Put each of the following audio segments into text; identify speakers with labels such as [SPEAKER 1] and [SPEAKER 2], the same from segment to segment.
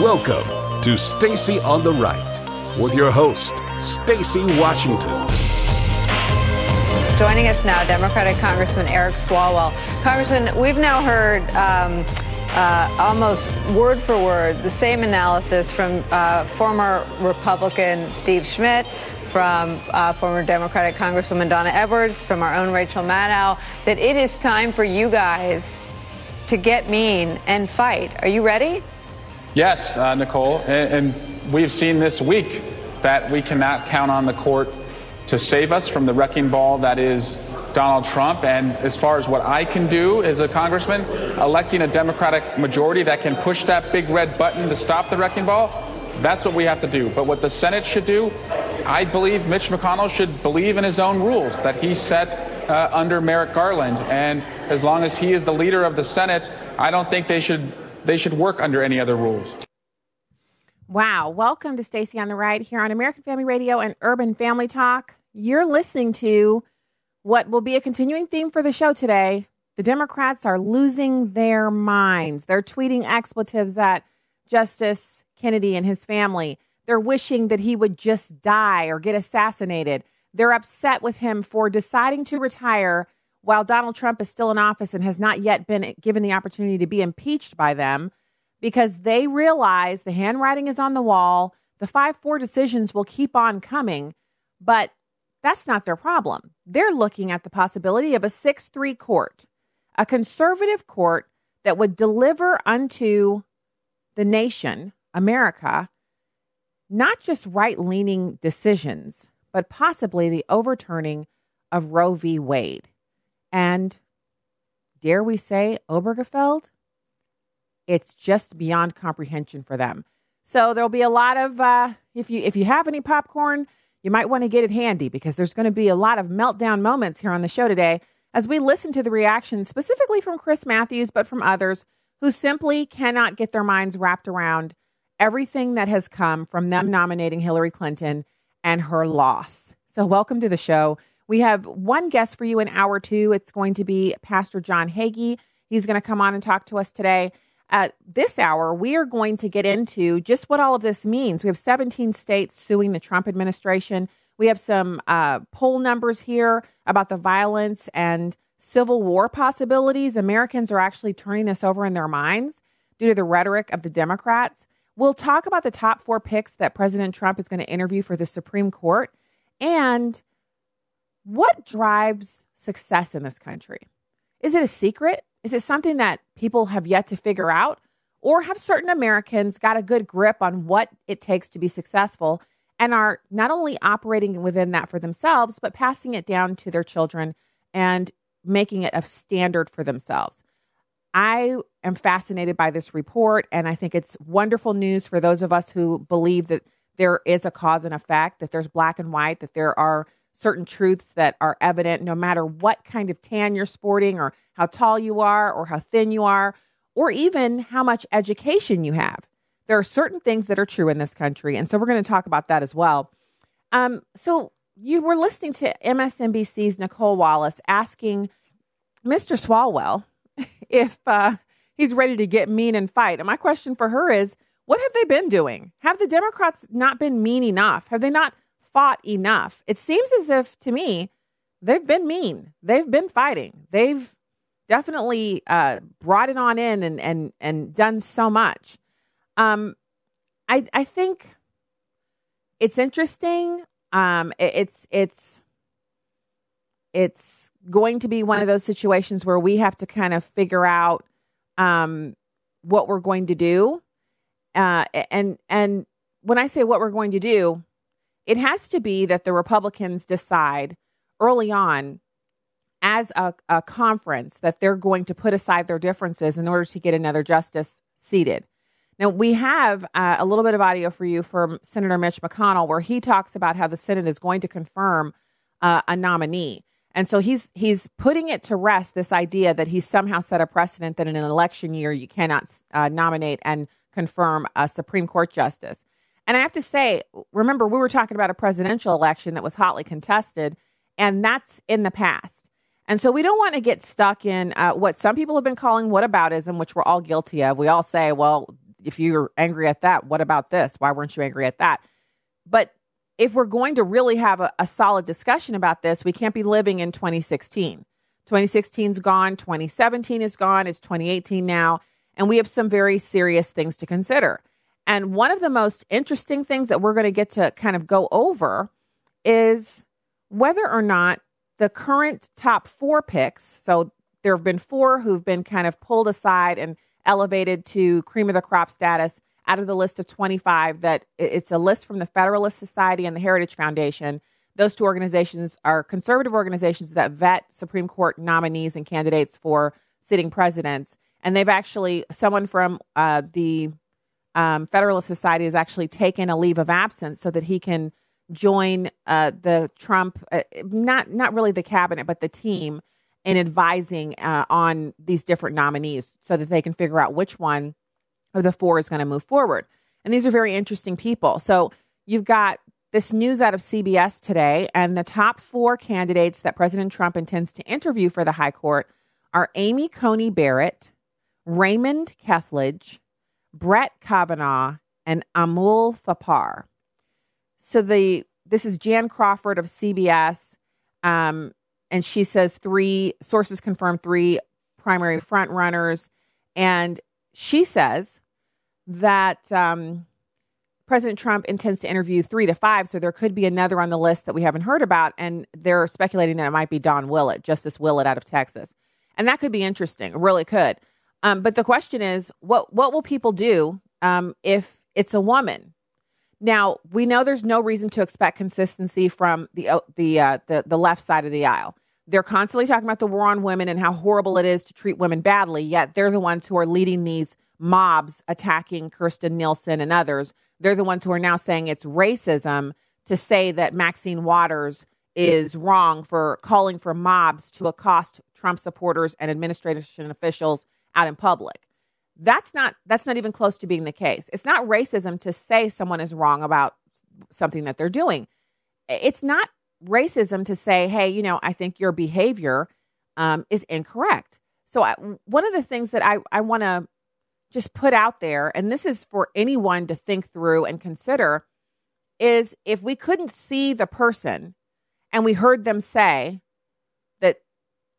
[SPEAKER 1] Welcome to Stacy on the Right with your host, Stacy Washington.
[SPEAKER 2] Joining us now, Democratic Congressman Eric Swalwell. Congressman, we've now heard um, uh, almost word for word the same analysis from uh, former Republican Steve Schmidt, from uh, former Democratic Congresswoman Donna Edwards, from our own Rachel Maddow, that it is time for you guys to get mean and fight. Are you ready?
[SPEAKER 3] Yes, uh, Nicolle. And, and we've seen this week that we cannot count on the court to save us from the wrecking ball that is Donald Trump. And as far as what I can do as a congressman, electing a Democratic majority that can push that big red button to stop the wrecking ball, that's what we have to do. But what the Senate should do, I believe Mitch McConnell should believe in his own rules that he set uh, under Merrick Garland. And as long as he is the leader of the Senate, I don't think they should they should work under any other rules.
[SPEAKER 4] Wow. Welcome to Stacy on the Right here on American Family Radio and Urban Family Talk. You're listening to what will be a continuing theme for the show today. The Democrats are losing their minds. They're tweeting expletives at Justice Kennedy and his family. They're wishing that he would just die or get assassinated. They're upset with him for deciding to retire while Donald Trump is still in office and has not yet been given the opportunity to be impeached by them because they realize the handwriting is on the wall. The 5 4 decisions will keep on coming, but that's not their problem. They're looking at the possibility of a 6 3 court, a conservative court that would deliver unto the nation, America, not just right leaning decisions, but possibly the overturning of Roe v. Wade. And dare we say, Obergefell? It's just beyond comprehension for them. So there'll be a lot of uh, if you if you have any popcorn, you might want to get it handy because there's going to be a lot of meltdown moments here on the show today as we listen to the reactions specifically from Chris Matthews, but from others who simply cannot get their minds wrapped around everything that has come from them nominating Hillary Clinton and her loss. So, welcome to the show. We have one guest for you in hour two. It's going to be Pastor John Hagee. He's going to come on and talk to us today. At this hour, we are going to get into just what all of this means. We have 17 states suing the Trump administration. We have some uh, poll numbers here about the violence and civil war possibilities. Americans are actually turning this over in their minds due to the rhetoric of the Democrats. We'll talk about the top four picks that President Trump is going to interview for the Supreme Court and what drives success in this country. Is it a secret? Is it something that people have yet to figure out? Or have certain Americans got a good grip on what it takes to be successful and are not only operating within that for themselves, but passing it down to their children and making it a standard for themselves? I am fascinated by this report, and I think it's wonderful news for those of us who believe that there is a cause and effect, that there's black and white, that there are certain truths that are evident no matter what kind of tan you're sporting, or how tall you are, or how thin you are, or even how much education you have. There are certain things that are true in this country. And so we're going to talk about that as well. Um, so you were listening to MSNBC's Nicolle Wallace asking Mr. Swalwell if uh, he's ready to get mean and fight. And my question for her is what have they been doing? Have the Democrats not been mean enough? Have they not fought enough? It seems as if, to me, they've been mean. They've been fighting. They've definitely uh, brought it on in and and and done so much. Um, I I think it's interesting. Um, it, it's it's it's going to be one of those situations where we have to kind of figure out um, what we're going to do. Uh, and and when I say what we're going to do, it has to be that the Republicans decide early on as a, a conference that they're going to put aside their differences in order to get another justice seated. Now, we have uh, a little bit of audio for you from Senator Mitch McConnell where he talks about how the Senate is going to confirm uh, a nominee. And so he's he's putting it to rest this idea that he somehow set a precedent that in an election year you cannot uh, nominate and confirm a Supreme Court justice. And I have to say, remember we were talking about a presidential election that was hotly contested, and that's in the past. And so we don't want to get stuck in uh, what some people have been calling whataboutism, which we're all guilty of. We all say, well, if you're angry at that, what about this? Why weren't you angry at that? But if we're going to really have a, a solid discussion about this, we can't be living in 2016. 2016's gone, 2017 is gone, it's 2018 now, and we have some very serious things to consider. And one of the most interesting things that we're going to get to kind of go over is whether or not the current top four picks, so there have been four who've been kind of pulled aside and elevated to cream of the crop status out of the list of 25 that it's a list from the Federalist Society and the Heritage Foundation. Those two organizations are conservative organizations that vet Supreme Court nominees and candidates for sitting presidents. And they've actually, someone from uh, the um, Federalist Society has actually taken a leave of absence so that he can join uh, the Trump, uh, not not really the cabinet, but the team in advising uh, on these different nominees so that they can figure out which one of the four is going to move forward. And these are very interesting people. So you've got this news out of CBS today, and the top four candidates that President Trump intends to interview for the High Court are Amy Coney Barrett, Raymond Kethledge, Brett Kavanaugh, and Amul Thapar. So the this is Jan Crawford of CBS, um, and she says three sources confirm three primary front runners, and she says that um, President Trump intends to interview three to five, so there could be another on the list that we haven't heard about, and they're speculating that it might be Don Willett, Justice Willett out of Texas, and that could be interesting. It really could. Um, but the question is, what what will people do um, if it's a woman? Now we know there's no reason to expect consistency from the uh, the uh, the the left side of the aisle. They're constantly talking about the war on women and how horrible it is to treat women badly. Yet they're the ones who are leading these mobs attacking Kirstjen Nielsen and others. They're the ones who are now saying it's racism to say that Maxine Waters is wrong for calling for mobs to accost Trump supporters and administration officials out in public. That's not that's not even close to being the case. It's not racism to say someone is wrong about something that they're doing. It's not racism to say, "Hey, you know, I think your behavior um, is incorrect." So, I, one of the things that I I want to just put out there, and this is for anyone to think through and consider, is if we couldn't see the person and we heard them say,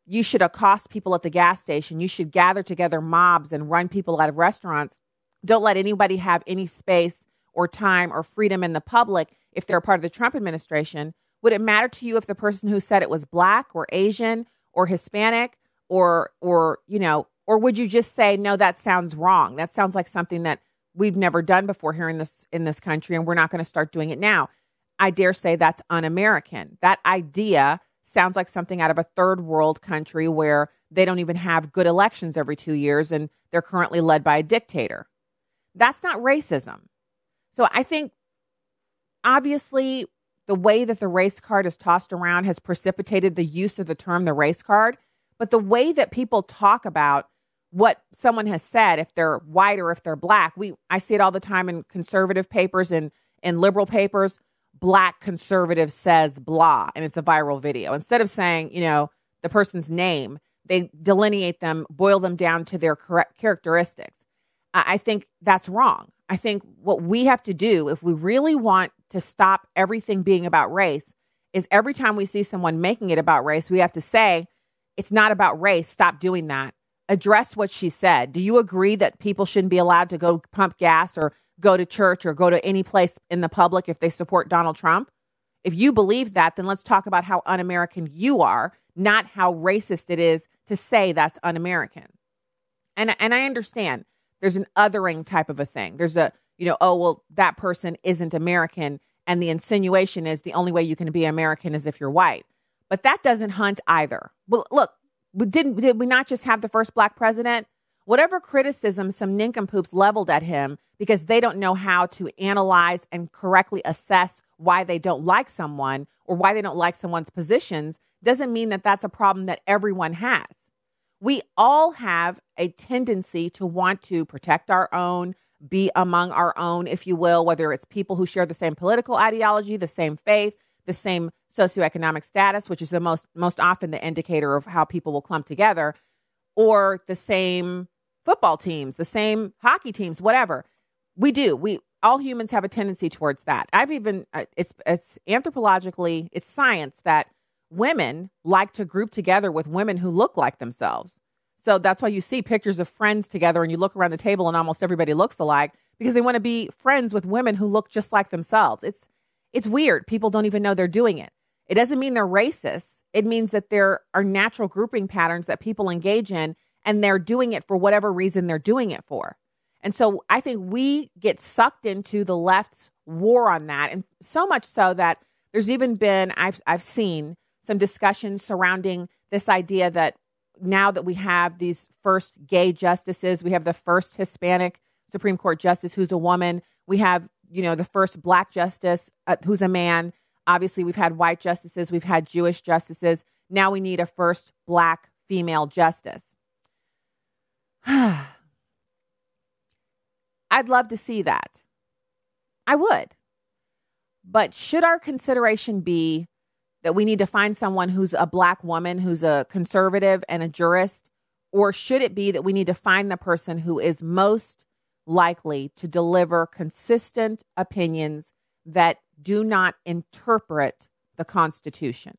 [SPEAKER 4] you should accost people at the gas station. You should gather together mobs and run people out of restaurants. Don't let anybody have any space or time or freedom in the public if they're a part of the Trump administration. Would it matter to you if the person who said it was black or Asian or Hispanic or or you know, or would you just say no that sounds wrong. That sounds like something that we've never done before here in this in this country and we're not going to start doing it now. I dare say that's un-American. That idea sounds like something out of a third world country where they don't even have good elections every two years and they're currently led by a dictator. That's not racism. So I think obviously the way that the race card is tossed around has precipitated the use of the term the race card. But the way that people talk about what someone has said, if they're white or if they're black, we I see it all the time in conservative papers and in liberal papers black conservative says blah and it's a viral video. Instead of saying, you know, the person's name, they delineate them, boil them down to their correct characteristics. I think that's wrong. I think what we have to do if we really want to stop everything being about race is every time we see someone making it about race, we have to say, it's not about race. Stop doing that. Address what she said. Do you agree that people shouldn't be allowed to go pump gas or go to church or go to any place in the public if they support Donald Trump. If you believe that, then let's talk about how un American you are, not how racist it is to say that's un American. And, and I understand there's an othering type of a thing. There's a, you know, oh, well, that person isn't American. And the insinuation is the only way you can be American is if you're white. But that doesn't hunt either. Well, look, didn't did we not just have the first black president? Whatever criticism some nincompoops leveled at him because they don't know how to analyze and correctly assess why they don't like someone or why they don't like someone's positions doesn't mean that that's a problem that everyone has. We all have a tendency to want to protect our own, be among our own, if you will, whether it's people who share the same political ideology, the same faith, the same socioeconomic status, which is the most most often the indicator of how people will clump together, or the same football teams, the same hockey teams, whatever. We do. We all humans have a tendency towards that. I've even uh, it's it's anthropologically, it's science that women like to group together with women who look like themselves. So that's why you see pictures of friends together and you look around the table and almost everybody looks alike because they want to be friends with women who look just like themselves. It's it's weird. People don't even know they're doing it. It doesn't mean they're racist. It means that there are natural grouping patterns that people engage in and they're doing it for whatever reason they're doing it for. And so I think we get sucked into the left's war on that and so much so that there's even been I've I've seen some discussions surrounding this idea that now that we have these first gay justices, we have the first Hispanic Supreme Court justice who's a woman, we have, you know, the first black justice uh, who's a man. Obviously, we've had white justices, we've had Jewish justices. Now we need a first black female justice. I'd love to see that. I would. But should our consideration be that we need to find someone who's a black woman, who's a conservative and a jurist? Or should it be that we need to find the person who is most likely to deliver consistent opinions that do not interpret the Constitution?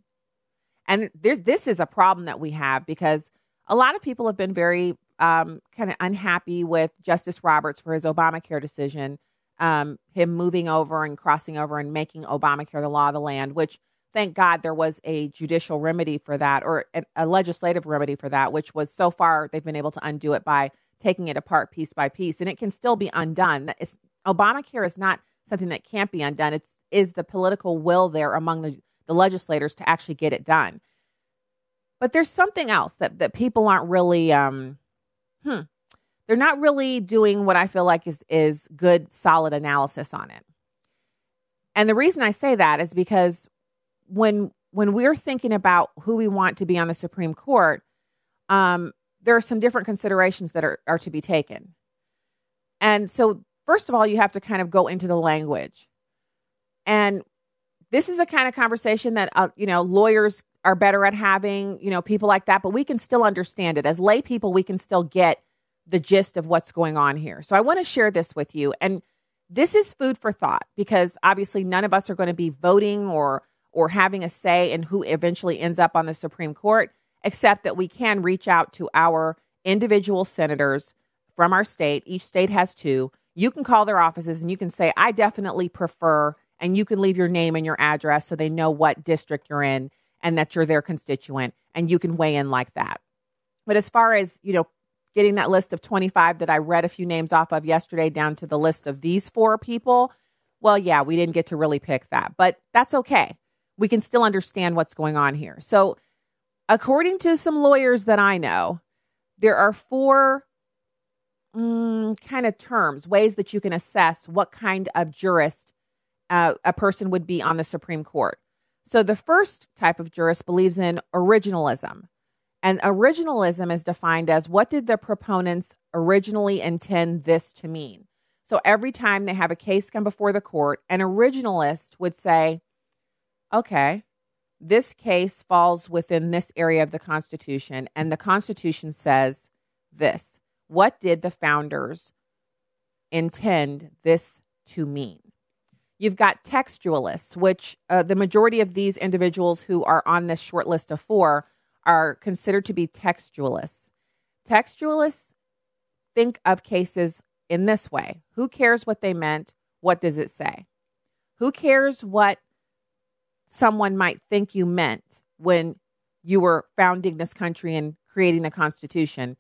[SPEAKER 4] And there's, this is a problem that we have because a lot of people have been very um, kind of unhappy with Justice Roberts for his Obamacare decision, um, him moving over and crossing over and making Obamacare the law of the land, which thank God there was a judicial remedy for that or a legislative remedy for that, which was so far they've been able to undo it by taking it apart piece by piece, and it can still be undone. It's, Obamacare is not something that can't be undone. It's is the political will there among the, the legislators to actually get it done. But there's something else that that people aren't really, um, hmm, they're not really doing what I feel like is is good, solid analysis on it. And the reason I say that is because when when we're thinking about who we want to be on the Supreme Court, um, there are some different considerations that are, are to be taken. And so, first of all, you have to kind of go into the language. And this is a kind of conversation that, uh, you know, lawyers are better at having, you know, people like that, but we can still understand it. As lay people, we can still get the gist of what's going on here. So I want to share this with you. And this is food for thought because obviously none of us are going to be voting or or having a say in who eventually ends up on the Supreme Court, except that we can reach out to our individual senators from our state. Each state has two. You can call their offices and you can say, I definitely prefer, and you can leave your name and your address so they know what district you're in and that you're their constituent, and you can weigh in like that. But as far as, you know, getting that list of 25 that I read a few names off of yesterday down to the list of these four people, well, yeah, we didn't get to really pick that, but that's okay we can still understand what's going on here. So, according to some lawyers that I know, there are four mm, kind of terms, ways that you can assess what kind of jurist uh, a person would be on the Supreme Court. So, the first type of jurist believes in originalism. And originalism is defined as what did the proponents originally intend this to mean? So, every time they have a case come before the court, an originalist would say, okay, this case falls within this area of the Constitution, and the Constitution says this. What did the founders intend this to mean? You've got textualists, which uh, the majority of these individuals who are on this short list of four are considered to be textualists. Textualists think of cases in this way Who cares what they meant? What does it say? Who cares what someone might think you meant when you were founding this country and creating the Constitution.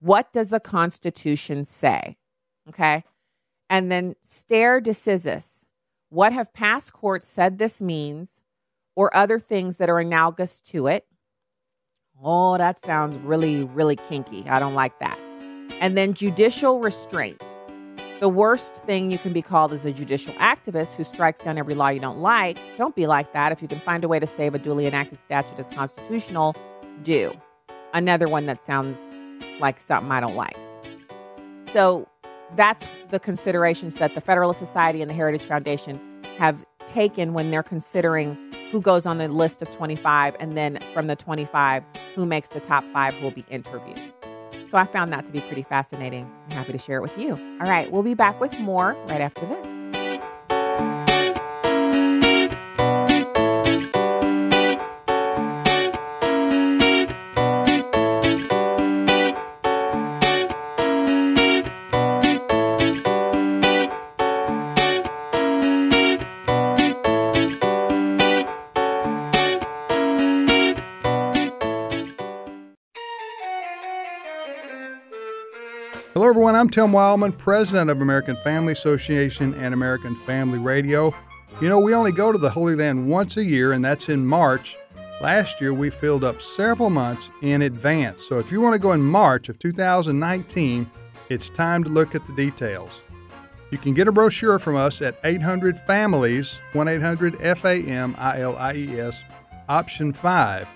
[SPEAKER 4] What does the Constitution say? Okay. And then stare decisis. What have past courts said this means, or other things that are analogous to it? Oh, that sounds really, really kinky. I don't like that. And then judicial restraint. The worst thing you can be called is a judicial activist who strikes down every law you don't like. Don't be like that. If you can find a way to save a duly enacted statute as constitutional, do. Another one that sounds like something I don't like. So that's the considerations that the Federalist Society and the Heritage Foundation have taken when they're considering who goes on the list of 25 and then from the 25 who makes the top 5 who will be interviewed. So I found that to be pretty fascinating. I'm happy to share it with you. All right, we'll be back with more right after this.
[SPEAKER 5] Hello, everyone. I'm Tim Wildmon, president of American Family Association and American Family Radio. You know, we only go to the Holy Land once a year, and that's in March. Last year, we filled up several months in advance. So if you want to go in March of 2019, it's time to look at the details. You can get a brochure from us at 800 Families, 1 800 F A M I L I E S, option 5,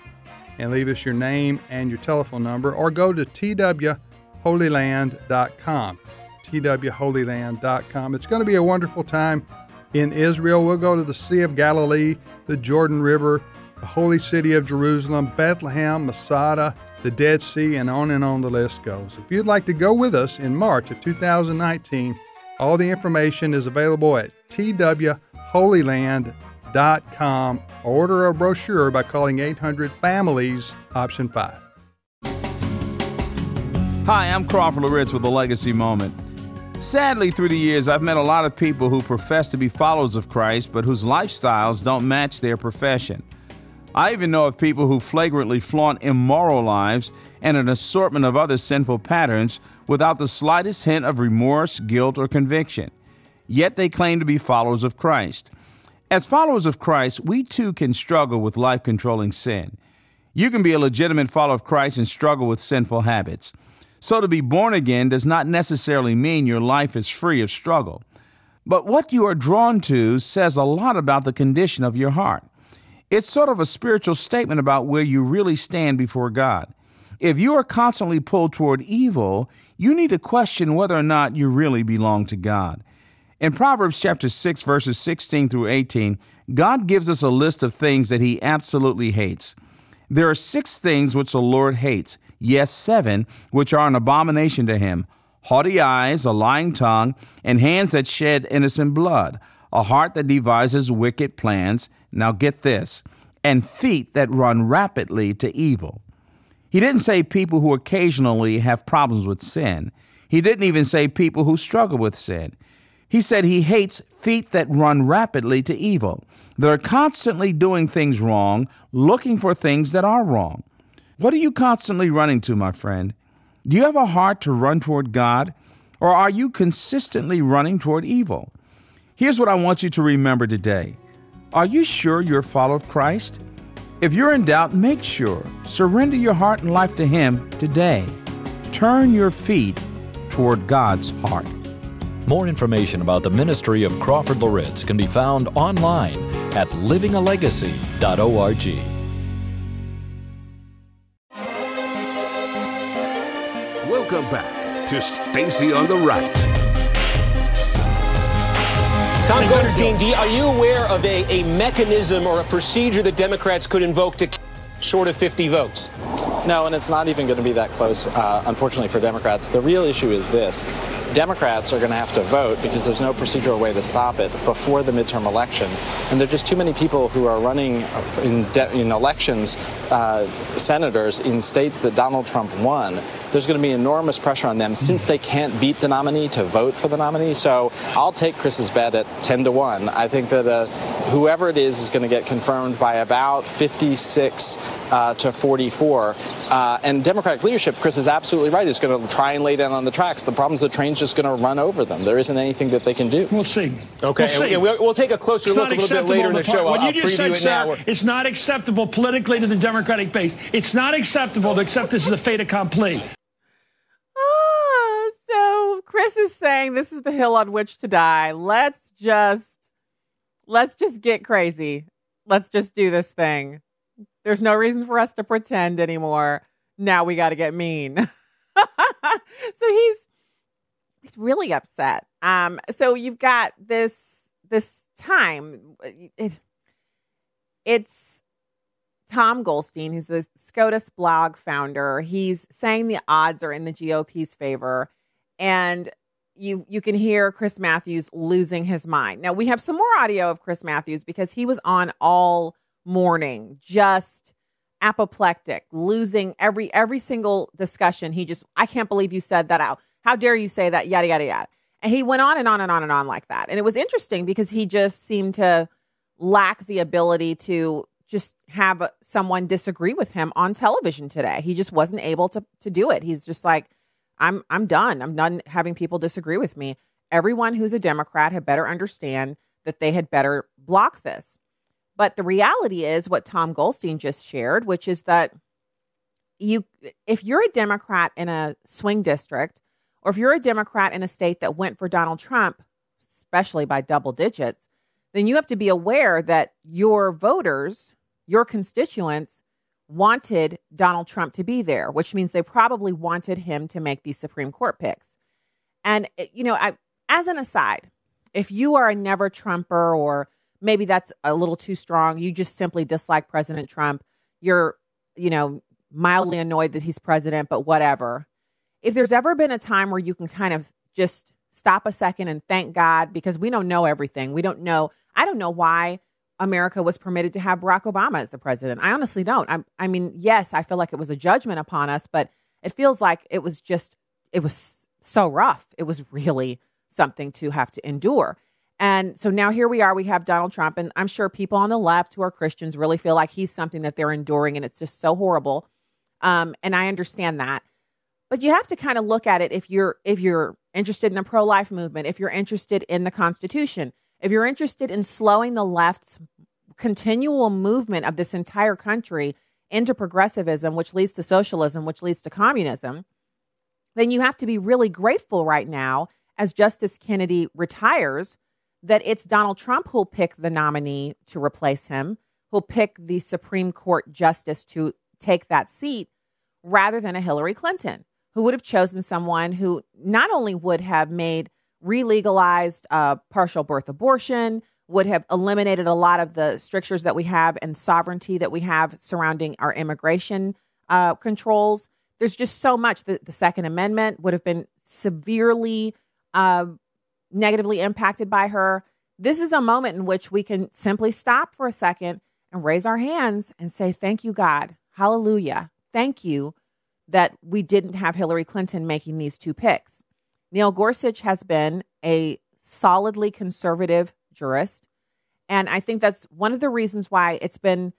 [SPEAKER 5] and leave us your name and your telephone number, or go to TW holyland.com. twholyland.com. It's going to be a wonderful time in Israel. We'll go to the Sea of Galilee, the Jordan River, the holy city of Jerusalem, Bethlehem, Masada, the Dead Sea, and on and on the list goes. If you'd like to go with us in March of 2019, all the information is available at twholyland.com. Order a brochure by calling 800 Families, option 5.
[SPEAKER 6] Hi, I'm Crawford Loritts with a legacy moment. Sadly, through the years, I've met a lot of people who profess to be followers of Christ, but whose lifestyles don't match their profession. I even know of people who flagrantly flaunt immoral lives and an assortment of other sinful patterns without the slightest hint of remorse, guilt, or conviction. Yet they claim to be followers of Christ. As followers of Christ, we too can struggle with life controlling sin. You can be a legitimate follower of Christ and struggle with sinful habits. So to be born again does not necessarily mean your life is free of struggle. But what you are drawn to says a lot about the condition of your heart. It's sort of a spiritual statement about where you really stand before God. If you are constantly pulled toward evil, you need to question whether or not you really belong to God. In Proverbs chapter 6 verses 16 through 18, God gives us a list of things that he absolutely hates. There are six things which the Lord hates yes, seven, which are an abomination to him haughty eyes, a lying tongue, and hands that shed innocent blood, a heart that devises wicked plans. Now get this, and feet that run rapidly to evil. He didn't say people who occasionally have problems with sin. He didn't even say people who struggle with sin. He said he hates feet that run rapidly to evil, that are constantly doing things wrong, looking for things that are wrong. What are you constantly running to, my friend? Do you have a heart to run toward God, or are you consistently running toward evil? Here's what I want you to remember today Are you sure you're a follower of Christ? If you're in doubt, make sure. Surrender your heart and life to Him today. Turn your feet toward God's heart.
[SPEAKER 7] More information about the ministry of Crawford Loritts can be found online at livingalegacy.org.
[SPEAKER 1] Welcome back to Stacy on the Right.
[SPEAKER 8] Tom Goldstein, do are you aware of a, a mechanism or a procedure that Democrats could invoke to short of 50 votes?
[SPEAKER 9] No, and it's not even going to be that close, uh, unfortunately, for Democrats. The real issue is this Democrats are going to have to vote because there's no procedural way to stop it before the midterm election. And there are just too many people who are running in, de- in elections, uh, senators in states that Donald Trump won. There's going to be enormous pressure on them since they can't beat the nominee to vote for the nominee. So I'll take Chris's bet at 10 to 1. I think that uh, whoever it is is going to get confirmed by about 56 uh, to 44. Uh, and Democratic leadership, Chris is absolutely right, is going to try and lay down on the tracks. The problem is the train's just going to run over them. There isn't anything that they can do.
[SPEAKER 10] We'll see.
[SPEAKER 8] Okay,
[SPEAKER 10] we'll, see.
[SPEAKER 8] And we'll, we'll take a closer
[SPEAKER 10] it's
[SPEAKER 8] look a little bit later in the, show.
[SPEAKER 10] What
[SPEAKER 8] I'll
[SPEAKER 10] you just said,
[SPEAKER 8] sir,
[SPEAKER 10] it's not acceptable politically to the Democratic base. It's not acceptable to accept this as a fait accompli.
[SPEAKER 4] Ah, so Chris is saying this is the hill on which to die. Let's just let's just get crazy. Let's just do this thing. There's no reason for us to pretend anymore. Now we got to get mean. so he's he's really upset. Um so you've got this this time it, it's Tom Goldstein, who's the SCOTUS blog founder, he's saying the odds are in the GOP's favor. And you you can hear Chris Matthews losing his mind. Now we have some more audio of Chris Matthews because he was on all morning, just apoplectic, losing every every single discussion. He just I can't believe you said that out. How dare you say that? Yada yada yada. And he went on and on and on and on like that. And it was interesting because he just seemed to lack the ability to just have someone disagree with him on television today. He just wasn't able to to do it. He's just like I'm I'm done. I'm done having people disagree with me. Everyone who's a Democrat had better understand that they had better block this. But the reality is what Tom Goldstein just shared, which is that you if you're a Democrat in a swing district or if you're a Democrat in a state that went for Donald Trump, especially by double digits, then you have to be aware that your voters, your constituents wanted Donald Trump to be there, which means they probably wanted him to make these Supreme Court picks. And, you know, I, as an aside, if you are a never Trumper or maybe that's a little too strong, you just simply dislike President Trump, you're, you know, mildly annoyed that he's president, but whatever. If there's ever been a time where you can kind of just stop a second and thank God because we don't know everything. We don't know. I don't know why America was permitted to have Barack Obama as the president. I honestly don't. I, I mean, yes, I feel like it was a judgment upon us, but it feels like it was just, it was so rough. It was really something to have to endure. And so now here we are, we have Donald Trump, and I'm sure people on the left who are Christians really feel like he's something that they're enduring, and it's just so horrible. Um, and I understand that. But you have to kind of look at it if you're if you're interested in the pro-life movement, if you're interested in the Constitution, if you're interested in slowing the left's continual movement of this entire country into progressivism, which leads to socialism, which leads to communism, then you have to be really grateful right now as Justice Kennedy retires that it's Donald Trump who'll pick the nominee to replace him, who'll pick the Supreme Court justice to take that seat rather than a Hillary Clinton, who would have chosen someone who not only would have made relegalized uh, partial birth abortion, would have eliminated a lot of the strictures that we have and sovereignty that we have surrounding our immigration uh, controls. There's just so much. The, the, Second Amendment would have been severely uh, negatively impacted by her. This is a moment in which we can simply stop for a second and raise our hands and say, Thank you, God. Hallelujah. Thank you that we didn't have Hillary Clinton making these two picks. Neil Gorsuch has been a solidly conservative jurist. And I think that's one of the reasons why it's been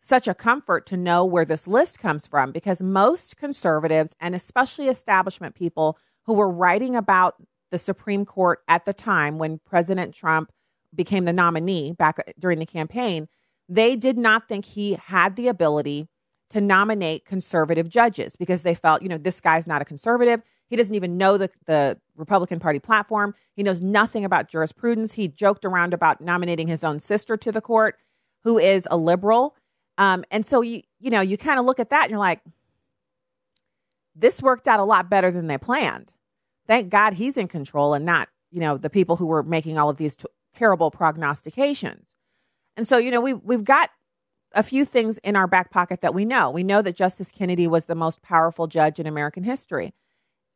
[SPEAKER 4] such a comfort to know where this list comes from because most conservatives and especially establishment people who were writing about the Supreme Court at the time when President Trump became the nominee back during the campaign, they did not think he had the ability to nominate conservative judges because they felt, you know, this guy's not a conservative. He doesn't even know the, the Republican Party platform. He knows nothing about jurisprudence. He joked around about nominating his own sister to the court, who is a liberal. Um, and so you you know you kind of look at that and you're like, this worked out a lot better than they planned. Thank God he's in control and not you know the people who were making all of these t- terrible prognostications. And so you know we we've got a few things in our back pocket that we know. We know that Justice Kennedy was the most powerful judge in American history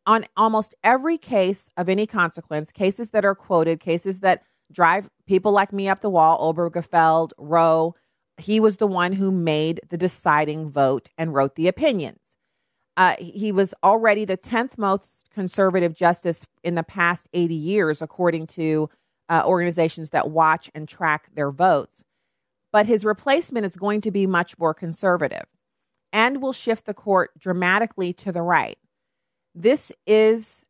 [SPEAKER 4] on almost every case of any consequence, cases that are quoted, cases that drive people like me up the wall, Obergefell, Roe, he was the one who made the deciding vote and wrote the opinions. Uh, he was already the 10th most conservative justice in the past 80 years, according to uh, organizations that watch and track their votes. But his replacement is going to be much more conservative and will shift the court dramatically to the right. This is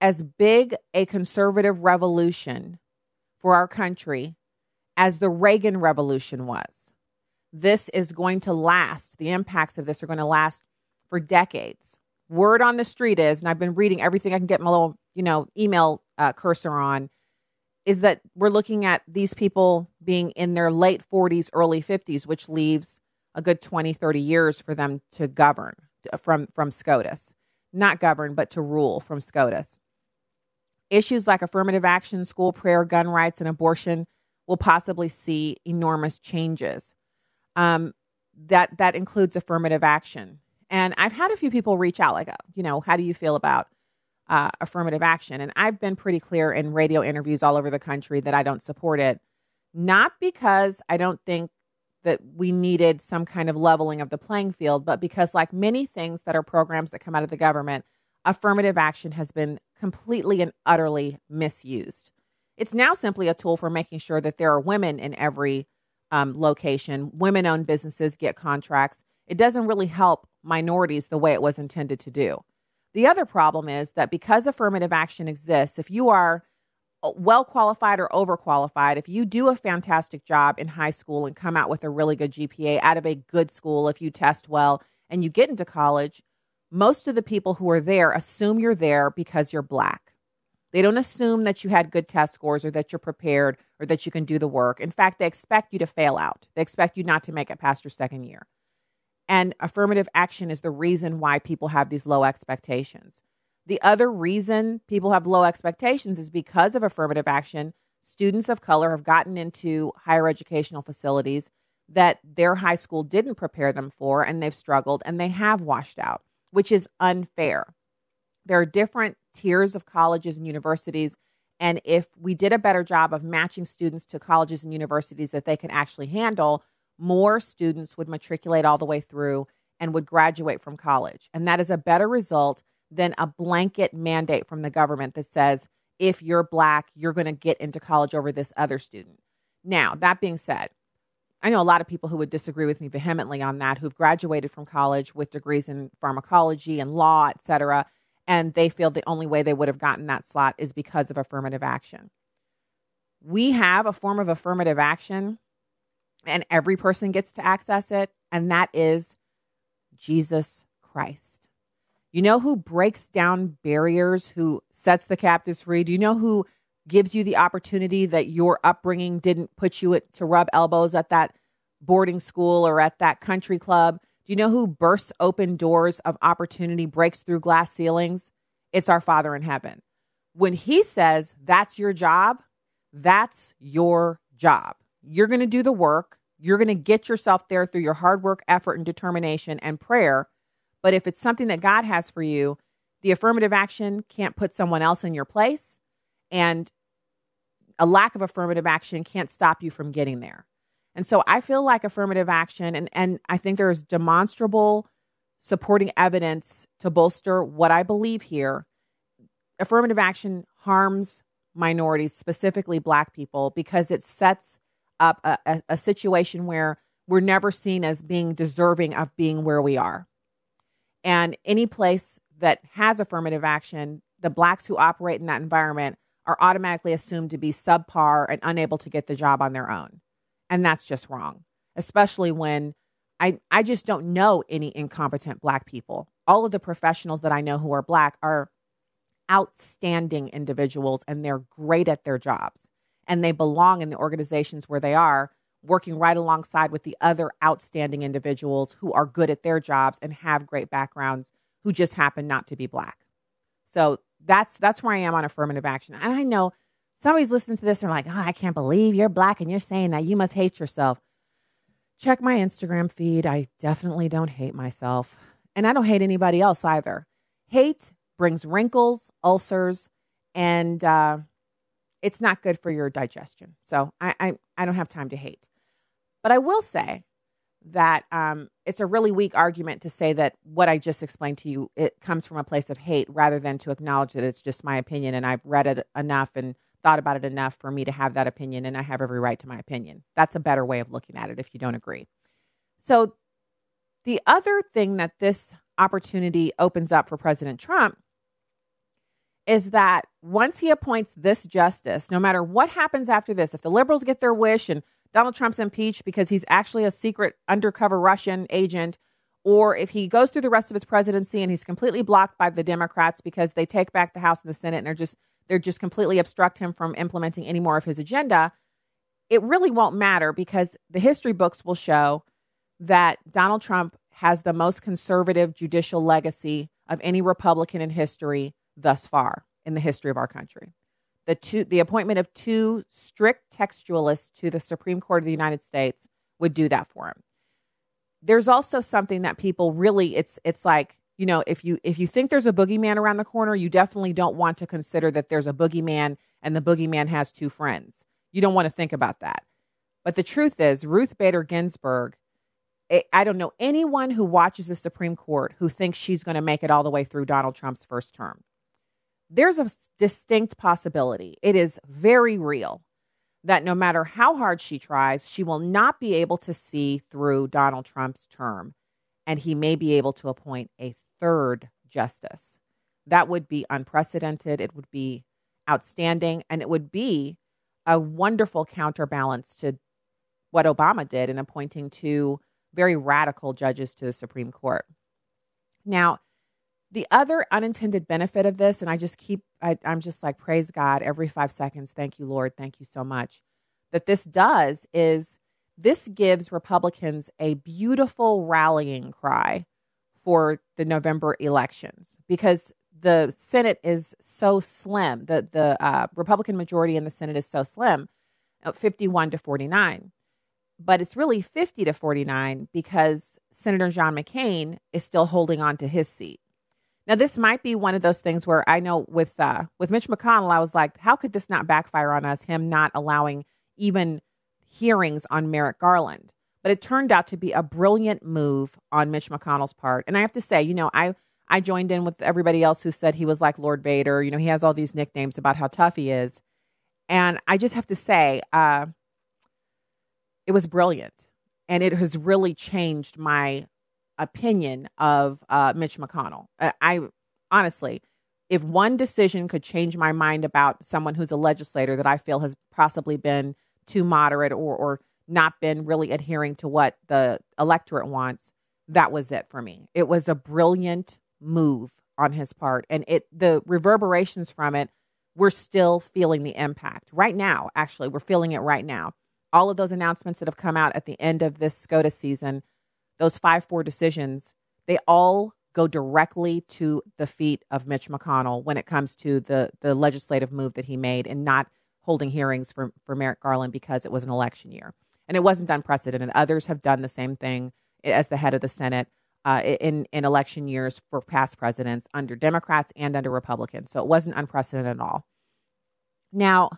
[SPEAKER 4] as big a conservative revolution for our country as the Reagan Revolution was. This is going to last, the impacts of this are going to last for decades. Word on the street is, and I've been reading everything I can get my little, you know, email uh, cursor on, is that we're looking at these people being in their late 40s, early 50s, which leaves a good 20, 30 years for them to govern from, from SCOTUS not govern, but to rule from SCOTUS. Issues like affirmative action, school prayer, gun rights, and abortion will possibly see enormous changes. Um, that that includes affirmative action. And I've had a few people reach out, like, uh, you know, how do you feel about uh, affirmative action? And I've been pretty clear in radio interviews all over the country that I don't support it, not because I don't think that we needed some kind of leveling of the playing field, but because, like many things that are programs that come out of the government, affirmative action has been completely and utterly misused. It's now simply a tool for making sure that there are women in every um, location, women owned businesses get contracts. It doesn't really help minorities the way it was intended to do. The other problem is that because affirmative action exists, if you are uh, well qualified or overqualified, if you do a fantastic job in high school and come out with a really good GPA out of a good school, if you test well and you get into college, most of the people who are there assume you're there because you're black. They don't assume that you had good test scores or that you're prepared or that you can do the work. In fact, they expect you to fail out. They expect you not to make it past your second year. And affirmative action is the reason why people have these low expectations. The other reason people have low expectations is because of affirmative action. Students of color have gotten into higher educational facilities that their high school didn't prepare them for, and they've struggled and they have washed out, which is unfair. There are different tiers of colleges and universities. And if we did a better job of matching students to colleges and universities that they can actually handle, more students would matriculate all the way through and would graduate from college. And that is a better result than a blanket mandate from the government that says, if you're black, you're going to get into college over this other student. Now, that being said, I know a lot of people who would disagree with me vehemently on that, who've graduated from college with degrees in pharmacology and law, et cetera, and they feel the only way they would have gotten that slot is because of affirmative action. We have a form of affirmative action, and every person gets to access it, and that is Jesus Christ. You know who breaks down barriers, who sets the captives free? Do you know who gives you the opportunity that your upbringing didn't put you to rub elbows at that boarding school or at that country club? Do you know who bursts open doors of opportunity, breaks through glass ceilings? It's our Father in heaven. When He says that's your job, that's your job. You're going to do the work. You're going to get yourself there through your hard work, effort, and determination and prayer. But if it's something that God has for you, the affirmative action can't put someone else in your place. And a lack of affirmative action can't stop you from getting there. And so I feel like affirmative action, and, and I think there's demonstrable supporting evidence to bolster what I believe here. Affirmative action harms minorities, specifically black people, because it sets up a, a, a situation where we're never seen as being deserving of being where we are. And any place that has affirmative action, the blacks who operate in that environment are automatically assumed to be subpar and unable to get the job on their own. And that's just wrong, especially when I, I just don't know any incompetent black people. All of the professionals that I know who are black are outstanding individuals and they're great at their jobs and they belong in the organizations where they are working right alongside with the other outstanding individuals who are good at their jobs and have great backgrounds who just happen not to be black. So that's that's where I am on affirmative action. And I know somebody's listening to this and like, oh, I can't believe you're black and you're saying that. You must hate yourself. Check my Instagram feed. I definitely don't hate myself. And I don't hate anybody else either. Hate brings wrinkles, ulcers, and uh, it's not good for your digestion. So I, I, I, don't have time to hate. But I will say that um, it's a really weak argument to say that what I just explained to you it comes from a place of hate rather than to acknowledge that it's just my opinion and I've read it enough and thought about it enough for me to have that opinion, and I have every right to my opinion. That's a better way of looking at it if you don't agree. So, the other thing that this opportunity opens up for President Trump is that once he appoints this justice, no matter what happens after this, if the liberals get their wish and Donald Trump's impeached because he's actually a secret undercover Russian agent, or if he goes through the rest of his presidency and he's completely blocked by the Democrats because they take back the House and the Senate and they're just they're just completely obstruct him from implementing any more of his agenda, it really won't matter because the history books will show that Donald Trump has the most conservative judicial legacy of any Republican in history thus far in the history of our country. The two the appointment of two strict textualists to the Supreme Court of the United States would do that for him. there's also something that people really it's it's like you know if you if you think there's a boogeyman around the corner you definitely don't want to consider that there's a boogeyman and the boogeyman has two friends you don't want to think about that but the truth is ruth bader ginsburg eh, i don't know anyone who watches the supreme court who thinks she's going to make it all the way through donald trump's first term there's a distinct possibility it is very real that no matter how hard she tries, she will not be able to see through Donald Trump's term, and he may be able to appoint a third justice. That would be unprecedented. It would be outstanding, and it would be a wonderful counterbalance to what Obama did in appointing two very radical judges to the Supreme Court. Now, the other unintended benefit of this, and I just keep, I, I'm just like, praise God every five seconds. Thank you, Lord. Thank you so much. That this does is this gives Republicans a beautiful rallying cry for the November elections because the Senate is so slim. The the uh, Republican majority in the Senate is so slim, uh, 51 to 49. But it's really 50 to 49 because Senator John McCain is still holding on to his seat. Now, this might be one of those things where I know with uh, with Mitch McConnell, I was like, how could this not backfire on us? Him not allowing even hearings on Merrick Garland, but it turned out to be a brilliant move on Mitch McConnell's part. And I have to say, you know, I I joined in with everybody else who said he was like Lord Vader. You know, he has all these nicknames about how tough he is, and I just have to say, uh, it was brilliant, and it has really changed my opinion of uh, Mitch McConnell. I, I honestly, if one decision could change my mind about someone who's a legislator that I feel has possibly been too moderate or, or not been really adhering to what the electorate wants, that was it for me. It was a brilliant move on his part, and it the reverberations from it. We're still feeling the impact right now. Actually, we're feeling it right now. All of those announcements that have come out at the end of this SCOTUS season those 5 4 decisions, they all go directly to the feet of Mitch McConnell when it comes to the, the legislative move that he made and not holding hearings for, for Merrick Garland because it was an election year. And it wasn't unprecedented. Others have done the same thing as the head of the Senate uh, in, in election years for past presidents under Democrats and under Republicans. So it wasn't unprecedented at all. Now,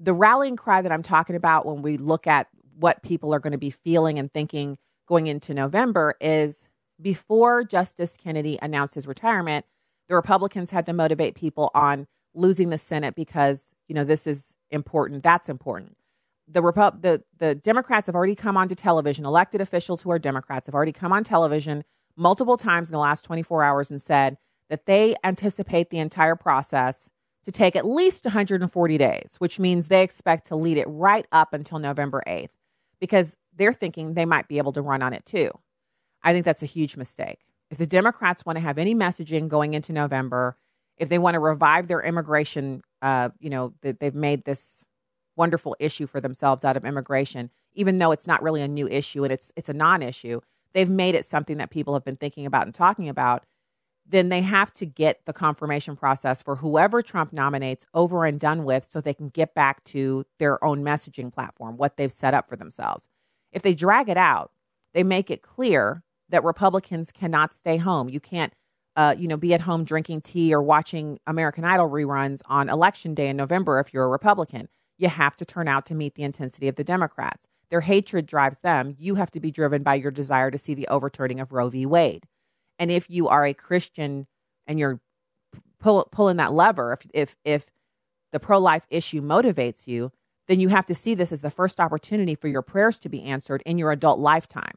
[SPEAKER 4] the rallying cry that I'm talking about when we look at what people are going to be feeling and thinking going into November is before Justice Kennedy announced his retirement, the Republicans had to motivate people on losing the Senate because, you know, this is important, that's important. The, Repu- the the Democrats have already come onto television, elected officials who are Democrats have already come on television multiple times in the last 24 hours and said that they anticipate the entire process to take at least 140 days, which means they expect to lead it right up until November 8th because they're thinking they might be able to run on it too. I think that's a huge mistake. If the Democrats want to have any messaging going into November, if they want to revive their immigration, uh, you know, that they've made this wonderful issue for themselves out of immigration, even though it's not really a new issue and it's it's a non-issue, they've made it something that people have been thinking about and talking about. Then they have to get the confirmation process for whoever Trump nominates over and done with so they can get back to their own messaging platform, what they've set up for themselves. If they drag it out, they make it clear that Republicans cannot stay home. You can't, uh, you know, be at home drinking tea or watching American Idol reruns on election day in November if you're a Republican. You have to turn out to meet the intensity of the Democrats. Their hatred drives them. You have to be driven by your desire to see the overturning of Roe v. Wade. And if you are a Christian and you're pull, pulling that lever, if if if the pro life issue motivates you, then you have to see this as the first opportunity for your prayers to be answered in your adult lifetime.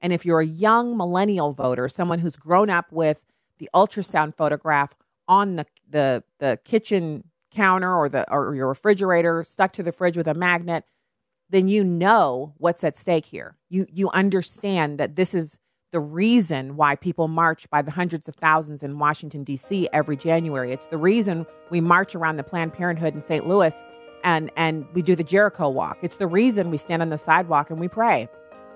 [SPEAKER 4] And if you're a young millennial voter, someone who's grown up with the ultrasound photograph on the, the, the kitchen counter or the or your refrigerator stuck to the fridge with a magnet, then you know what's at stake here. You you understand that this is the reason why people march by the hundreds of thousands in Washington D.C. every January. It's the reason we march around the Planned Parenthood in St. Louis and and we do the Jericho walk. It's the reason we stand on the sidewalk and we pray.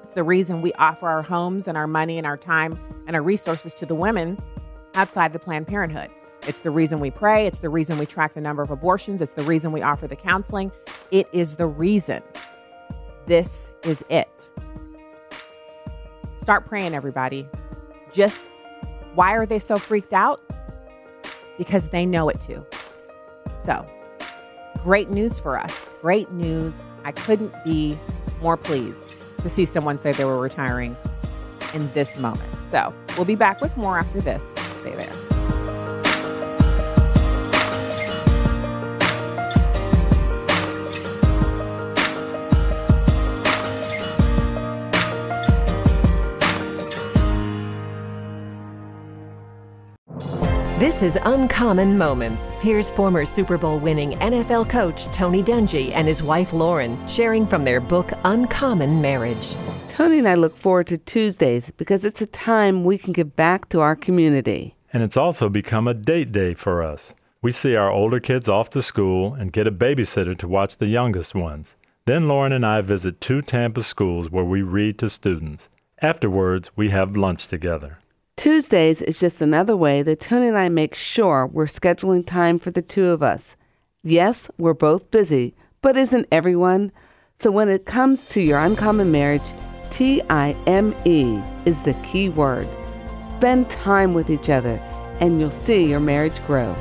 [SPEAKER 4] It's the reason we offer our homes and our money and our time and our resources to the women outside the Planned Parenthood. It's the reason we pray. It's the reason we track the number of abortions. It's the reason we offer the counseling. It is the reason. This is it. Start praying, everybody. Just why are they so freaked out? Because they know it too. So, great news for us. Great news. I couldn't be more pleased to see someone say they were retiring in this moment. So, we'll be back with more after this. Stay there.
[SPEAKER 11] This is Uncommon Moments. Here's former Super Bowl winning NFL coach Tony Dungy and his wife Lauren sharing from their book Uncommon Marriage.
[SPEAKER 12] Tony and I look forward to Tuesdays because it's a time we can give back to our community.
[SPEAKER 13] And it's also become a date day for us. We see our older kids off to school and get a babysitter to watch the youngest ones. Then Lauren and I visit two Tampa schools where we read to students. Afterwards, we have lunch together.
[SPEAKER 12] Tuesdays is just another way that Tony and I make sure we're scheduling time for the two of us. Yes, we're both busy, but isn't everyone? So when it comes to your uncommon marriage, T I M E is the key word. Spend time with each other, and you'll see your marriage grow.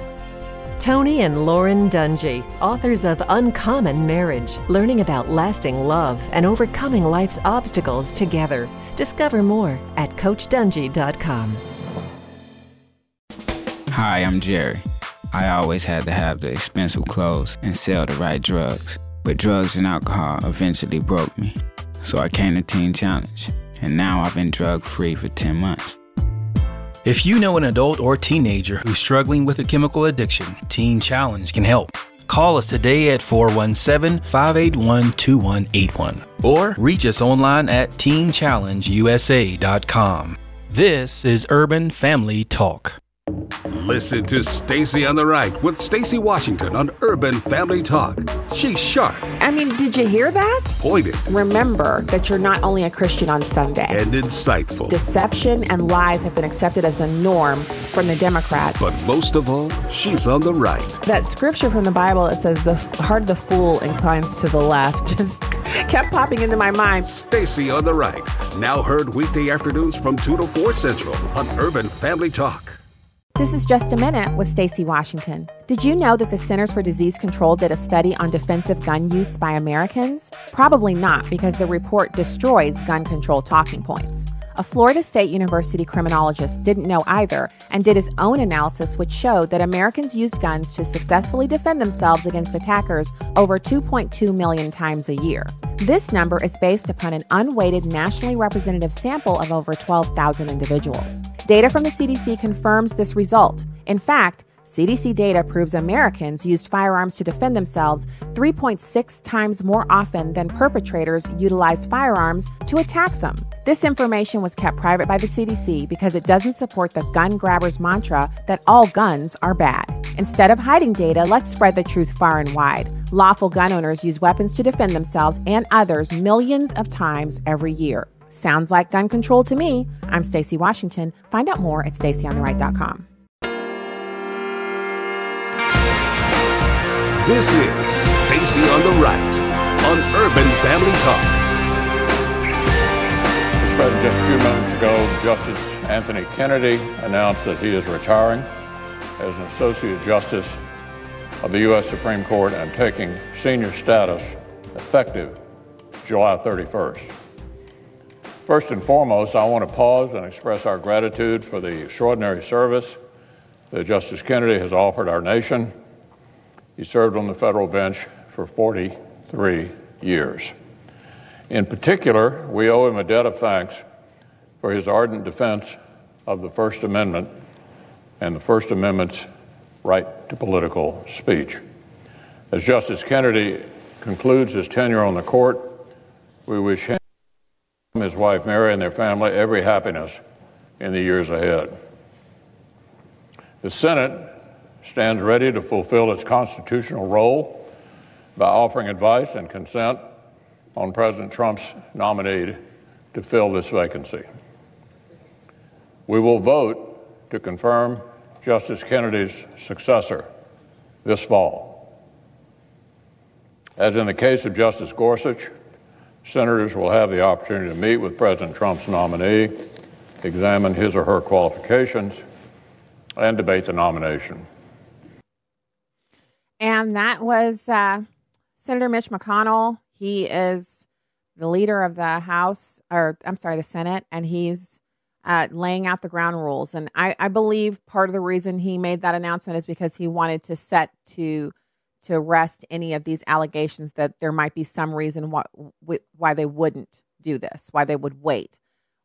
[SPEAKER 11] Tony and Lauren Dungy, authors of Uncommon Marriage, learning about lasting love and overcoming life's obstacles together. Discover more at CoachDungy.com.
[SPEAKER 14] Hi, I'm Jerry. I always had to have the expensive clothes and sell the right drugs, but drugs and alcohol eventually broke me. So I came to Teen Challenge, and now I've been drug free for 10 months.
[SPEAKER 15] If you know an adult or teenager who's struggling with a chemical addiction, Teen Challenge can help. Call us today at 417 581 2181 or reach us online at teenchallengeusa.com. This is Urban Family Talk.
[SPEAKER 1] Listen to Stacy on the Right with Stacy Washington on Urban Family Talk. She's sharp.
[SPEAKER 4] I mean, did you hear that?
[SPEAKER 1] Pointed.
[SPEAKER 4] Remember that you're not only a Christian on Sunday.
[SPEAKER 1] And insightful.
[SPEAKER 4] Deception and lies have been accepted as the norm from the Democrats.
[SPEAKER 1] But most of all, she's on the right.
[SPEAKER 4] That scripture from the Bible that says the heart of the fool inclines to the left just kept popping into my mind.
[SPEAKER 1] Stacy on the Right. Now heard weekday afternoons from 2 to 4 Central on Urban Family Talk.
[SPEAKER 4] This is Just a Minute with Stacy Washington. Did you know that the Centers for Disease Control did a study on defensive gun use by Americans? Probably not, because the report destroys gun control talking points. A Florida State University criminologist didn't know either and did his own analysis, which showed that Americans used guns to successfully defend themselves against attackers over 2.2 million times a year. This number is based upon an unweighted nationally representative sample of over 12,000 individuals. Data from the CDC confirms this result. In fact, CDC data proves Americans used firearms to defend themselves 3.6 times more often than perpetrators utilized firearms to attack them. This information was kept private by the CDC because it doesn't support the gun grabbers mantra that all guns are bad. Instead of hiding data, let's spread the truth far and wide. Lawful gun owners use weapons to defend themselves and others millions of times every year. Sounds like gun control to me. I'm Stacy Washington. Find out more at stacyontheright.com.
[SPEAKER 1] This is Stacy on the Right on Urban Family Talk.
[SPEAKER 16] Mr. President, just a few minutes ago, Justice Anthony Kennedy announced that he is retiring as an Associate Justice of the U.S. Supreme Court and taking senior status effective July 31st. First and foremost, I want to pause and express our gratitude for the extraordinary service that Justice Kennedy has offered our nation. He served on the federal bench for 43 years. In particular, we owe him a debt of thanks for his ardent defense of the First Amendment and the First Amendment's right to political speech. As Justice Kennedy concludes his tenure on the court, we wish him, his wife Mary, and their family every happiness in the years ahead. The Senate stands ready to fulfill its constitutional role by offering advice and consent on President Trump's nominee to fill this vacancy. We will vote to confirm Justice Kennedy's successor this fall. As in the case of Justice Gorsuch, Senators will have the opportunity to meet with President Trump's nominee, examine his or her qualifications, and debate the nomination.
[SPEAKER 4] And that was uh, Senator Mitch McConnell. He is the leader of the House, or I'm sorry, the Senate, and he's uh, laying out the ground rules. And I, I believe part of the reason he made that announcement is because he wanted to set to to rest any of these allegations that there might be some reason why why they wouldn't do this, why they would wait,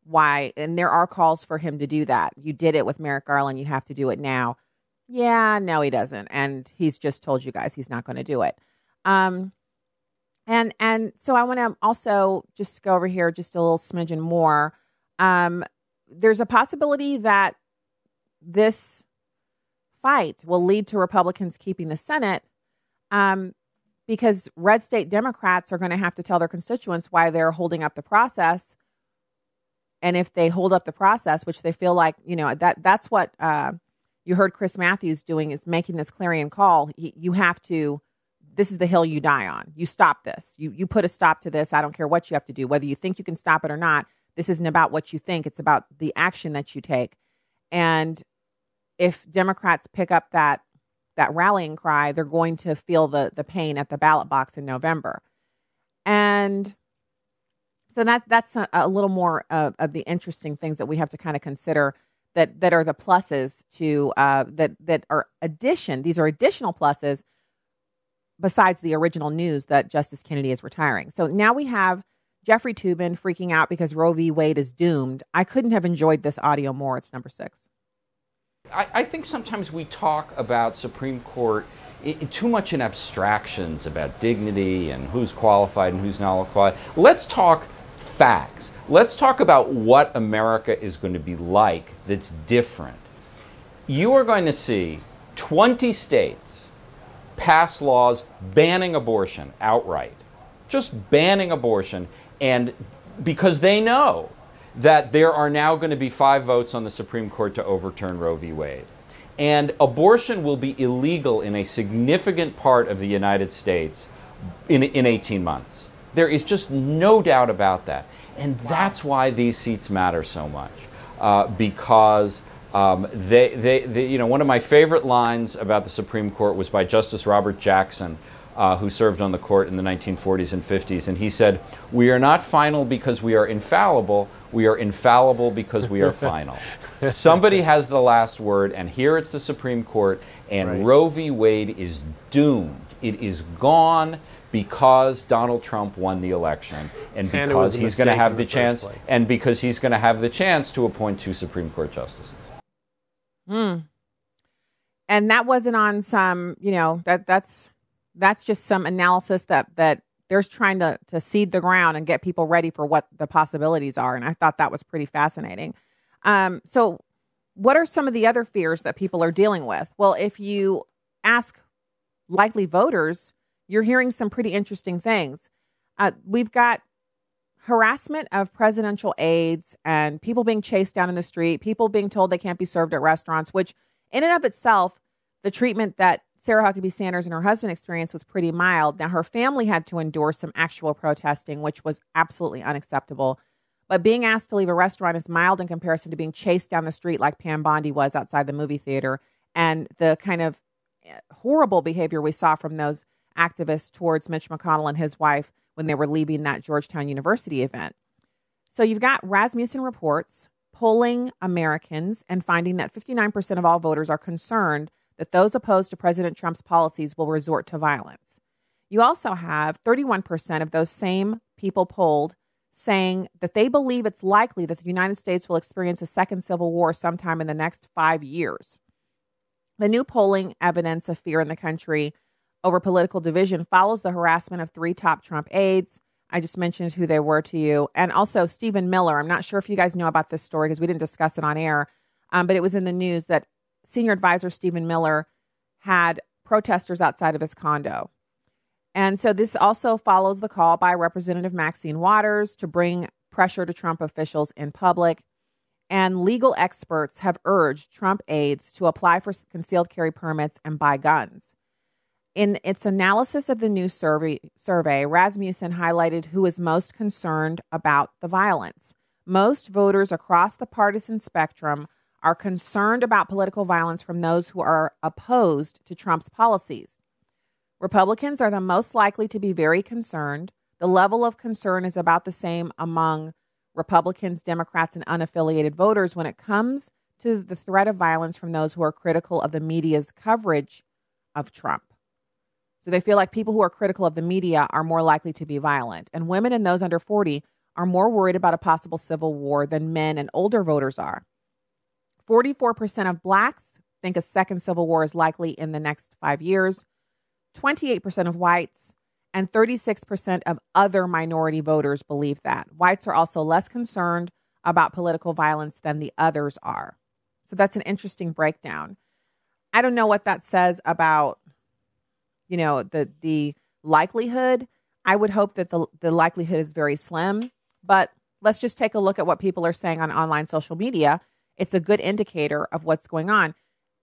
[SPEAKER 4] why. And there are calls for him to do that. You did it with Merrick Garland. You have to do it now. Yeah, no, he doesn't, and he's just told you guys he's not going to do it. Um, and and so I want to also just go over here just a little smidgen more. Um, there's a possibility that this fight will lead to Republicans keeping the Senate um, because red state Democrats are going to have to tell their constituents why they're holding up the process. And if they hold up the process, which they feel like, you know, that that's what uh, you heard Chris Matthews doing is making this clarion call. He, you have to, this is the hill you die on. You stop this. You, you put a stop to this. I don't care what you have to do, whether you think you can stop it or not. This isn't about what you think, it's about the action that you take. And if Democrats pick up that that rallying cry, they're going to feel the the pain at the ballot box in November. And so that that's a, a little more of, of, the interesting things that we have to kind of consider that that are the pluses to uh, that that are addition. These are additional pluses besides the original news that Justice Kennedy is retiring. So now we have Jeffrey Toobin freaking out because Roe v. Wade is doomed. I couldn't have enjoyed this audio more. It's number six.
[SPEAKER 17] I, I think sometimes we talk about Supreme Court too much in abstractions about dignity and who's qualified and who's not qualified. Let's talk facts. Let's talk about what America is going to be like that's different. You are going to see 20 states pass laws banning abortion outright, just banning abortion and because they know that there are now going to be five votes on the Supreme Court to overturn Roe v. Wade. And abortion will be illegal in a significant part of the United States in, in 18 months. There is just no doubt about that. And that's why these seats matter so much. Uh, because um, they, they, they, you know, one of my favorite lines about the Supreme Court was by Justice Robert Jackson, uh, who served on the court in the 1940s and 50s. And he said, We are not final because we are infallible, we are infallible because we are final. Somebody has the last word, and here it's the Supreme Court, and right. Roe v. Wade is doomed. It is gone because Donald Trump won the election, and because and he's going to have the, the chance, place. and because he's going to have the chance to appoint two Supreme Court justices.
[SPEAKER 4] Hmm. And that wasn't on some, you know, that that's that's just some analysis that that there's trying to to seed the ground and get people ready for what the possibilities are. And I thought that was pretty fascinating. Um, so, what are some of the other fears that people are dealing with? Well, if you ask likely voters, you're hearing some pretty interesting things. Uh, we've got harassment of presidential aides and people being chased down in the street, people being told they can't be served at restaurants, which in and of itself, the treatment that Sarah Huckabee Sanders and her husband experience was pretty mild. Now, her family had to endure some actual protesting, which was absolutely unacceptable. But being asked to leave a restaurant is mild in comparison to being chased down the street like Pam Bondi was outside the movie theater and the kind of eh, horrible behavior we saw from those activists towards Mitch McConnell and his wife when they were leaving that Georgetown University event. So you've got Rasmussen reports polling Americans and finding that 59% of all voters are concerned that those opposed to President Trump's policies will resort to violence. You also have 31% of those same people polled saying that they believe it's likely that the United States will experience a second civil war sometime in the next five years. The new polling evidence of fear in the country over political division follows the harassment of three top Trump aides. I just mentioned who they were to you. And also Stephen Miller. I'm not sure if you guys know about this story because we didn't discuss it on air, um, but it was in the news that senior advisor Stephen Miller had protesters outside of his condo. And so this also follows the call by Representative Maxine Waters to bring pressure to Trump officials in public. And legal experts have urged Trump aides to apply for concealed carry permits and buy guns. In its analysis of the new survey, survey, Rasmussen highlighted who is most concerned about the violence. Most voters across the partisan spectrum are concerned about political violence from those who are opposed to Trump's policies. Republicans are the most likely to be very concerned. The level of concern is about the same among Republicans, Democrats, and unaffiliated voters when it comes to the threat of violence from those who are critical of the media's coverage of Trump. So they feel like people who are critical of the media are more likely to be violent. And women and those under 40 are more worried about a possible civil war than men and older voters are. 44% of blacks think a second civil war is likely in the next five years, 28% of whites, and 36% of other minority voters believe that. Whites are also less concerned about political violence than the others are. So that's an interesting breakdown. I don't know what that says about you know the the likelihood i would hope that the the likelihood is very slim but let's just take a look at what people are saying on online social media it's a good indicator of what's going on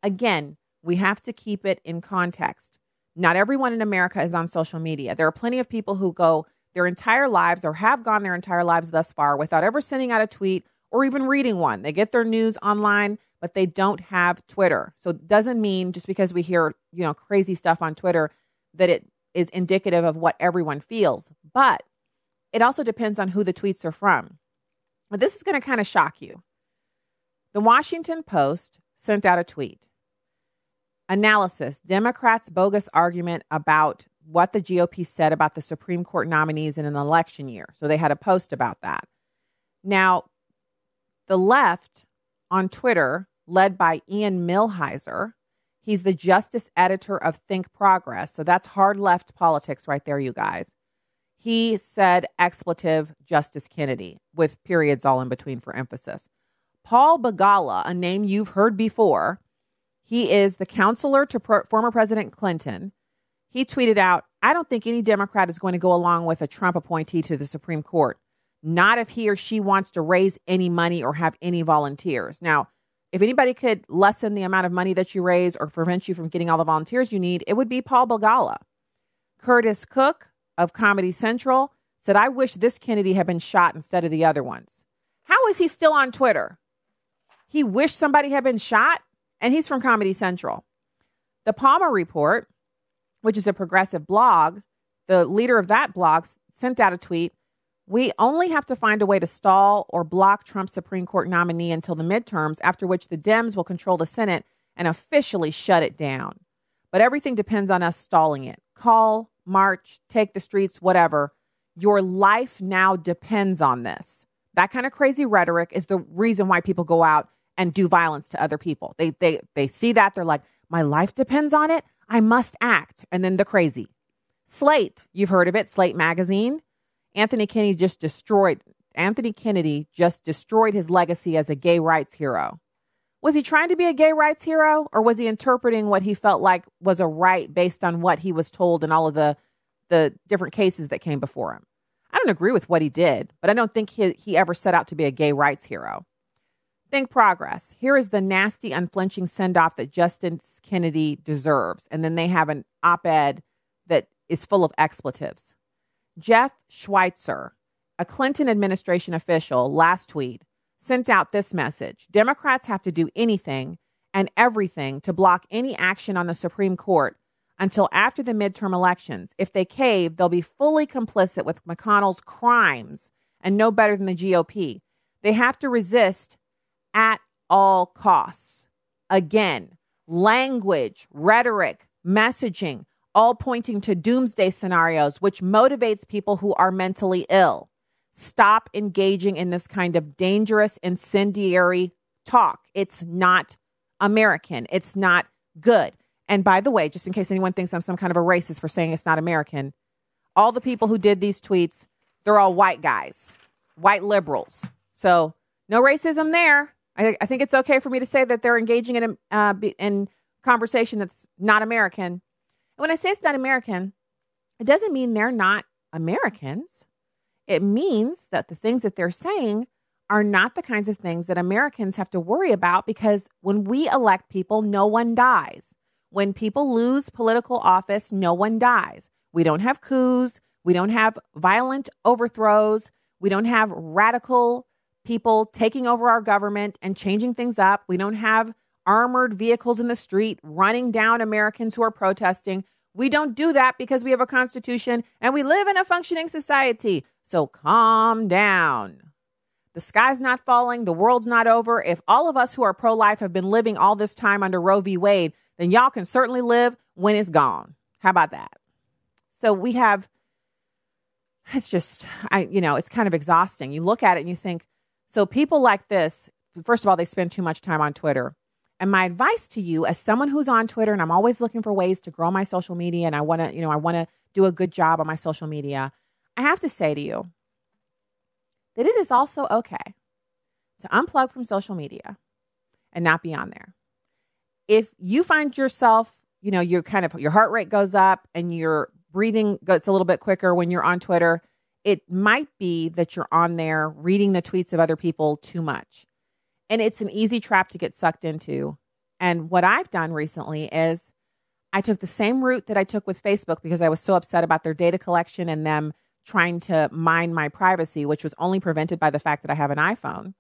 [SPEAKER 4] again we have to keep it in context not everyone in america is on social media there are plenty of people who go their entire lives or have gone their entire lives thus far without ever sending out a tweet or even reading one they get their news online but they don't have Twitter. So it doesn't mean just because we hear, you know, crazy stuff on Twitter that it is indicative of what everyone feels. But it also depends on who the tweets are from. But this is going to kind of shock you. The Washington Post sent out a tweet. Analysis Democrats' bogus argument about what the GOP said about the Supreme Court nominees in an election year. So they had a post about that. Now, the left on Twitter, led by Ian Millhiser, He's the justice editor of Think Progress. So that's hard left politics right there, you guys. He said expletive Justice Kennedy with periods all in between for emphasis. Paul Begala, a name you've heard before, he is the counselor to pro- former President Clinton. He tweeted out, I don't think any Democrat is going to go along with a Trump appointee to the Supreme Court, not if he or she wants to raise any money or have any volunteers. Now, if anybody could lessen the amount of money that you raise or prevent you from getting all the volunteers you need, it would be Paul Begala. Curtis Cook of Comedy Central said, I wish this Kennedy had been shot instead of the other ones. How is he still on Twitter? He wished somebody had been shot, and he's from Comedy Central. The Palmer Report, which is a progressive blog, the leader of that blog sent out a tweet we only have to find a way to stall or block Trump's Supreme Court nominee until the midterms, after which the Dems will control the Senate and officially shut it down. But everything depends on us stalling it. Call, march, take the streets, whatever. Your life now depends on this. That kind of crazy rhetoric is the reason why people go out and do violence to other people. They they they see that they're like, "My life depends on it. I must act." And then the crazy. Slate, you've heard of it, Slate magazine. Anthony Kennedy just destroyed Anthony Kennedy just destroyed his legacy as a gay rights hero. Was he trying to be a gay rights hero or was he interpreting what he felt like was a right based on what he was told in all of the the different cases that came before him? I don't agree with what he did, but I don't think he, he ever set out to be a gay rights hero. Think progress. Here is the nasty, unflinching send off that Justice Kennedy deserves. And then they have an op ed that is full of expletives. Jeff Schweitzer, a Clinton administration official, last tweet sent out this message Democrats have to do anything and everything to block any action on the Supreme Court until after the midterm elections. If they cave, they'll be fully complicit with McConnell's crimes and no better than the GOP. They have to resist at all costs. Again, language, rhetoric, messaging, all pointing to doomsday scenarios, which motivates people who are mentally ill. Stop engaging in this kind of dangerous, incendiary talk. It's not American. It's not good. And by the way, just in case anyone thinks I'm some kind of a racist for saying it's not American, all the people who did these tweets, they're all white guys, white liberals. So no racism there. I, I think it's okay for me to say that they're engaging in uh, in conversation that's not American And when I say it's not American, it doesn't mean they're not Americans. It means that the things that they're saying are not the kinds of things that Americans have to worry about because when we elect people, no one dies. When people lose political office, no one dies. We don't have coups. We don't have violent overthrows. We don't have radical people taking over our government and changing things up. We don't have armored vehicles in the street running down Americans who are protesting. We don't do that because we have a constitution and we live in a functioning society. So calm down. The sky's not falling. The world's not over. If all of us who are pro life have been living all this time under Roe v. Wade, then y'all can certainly live when it's gone. How about that? So we have, it's just, I, you know, it's kind of exhausting. You look at it and you think, so people like this, first of all, they spend too much time on Twitter. And my advice to you, as someone who's on Twitter and I'm always looking for ways to grow my social media and I want to, you know, I want to do a good job on my social media, I have to say to you that it is also okay to unplug from social media and not be on there. If you find yourself, you know, you're kind of your heart rate goes up and your breathing gets a little bit quicker when you're on Twitter, it might be that you're on there reading the tweets of other people too much. And it's an easy trap to get sucked into. And what I've done recently is I took the same route that I took with Facebook because I was so upset about their data collection and them trying to mine my privacy, which was only prevented by the fact that I have an iPhone.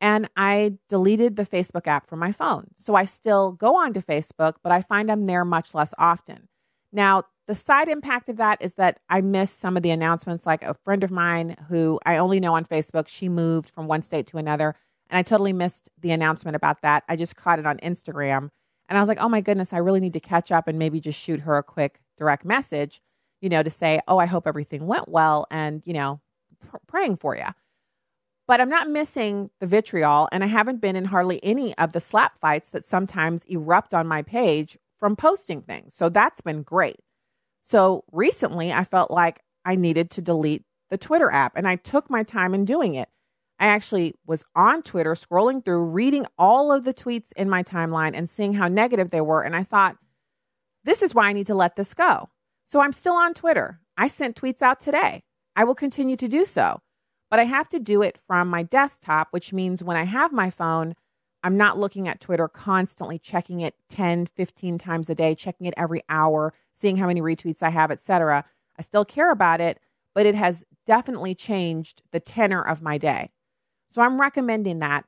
[SPEAKER 4] And I deleted the Facebook app from my phone. So I still go onto Facebook, but I find I'm there much less often. Now, the side impact of that is that I miss some of the announcements. Like a friend of mine who I only know on Facebook, she moved from one state to another. And I totally missed the announcement about that. I just caught it on Instagram. And I was like, oh my goodness, I really need to catch up and maybe just shoot her a quick direct message, you know, to say, oh, I hope everything went well and, you know, pr- praying for you. But I'm not missing the vitriol, and I haven't been in hardly any of the slap fights that sometimes erupt on my page from posting things. So that's been great. So recently, I felt like I needed to delete the Twitter app, and I took my time in doing it. I actually was on Twitter, scrolling through, reading all of the tweets in my timeline and seeing how negative they were. And I thought, this is why I need to let this go. So I'm still on Twitter. I sent tweets out today. I will continue to do so, but I have to do it from my desktop, which means when I have my phone, I'm not looking at Twitter constantly, checking it 10, 15 times a day, checking it every hour, seeing how many retweets I have, etc. I still care about it, but it has definitely changed the tenor of my day. So I'm recommending that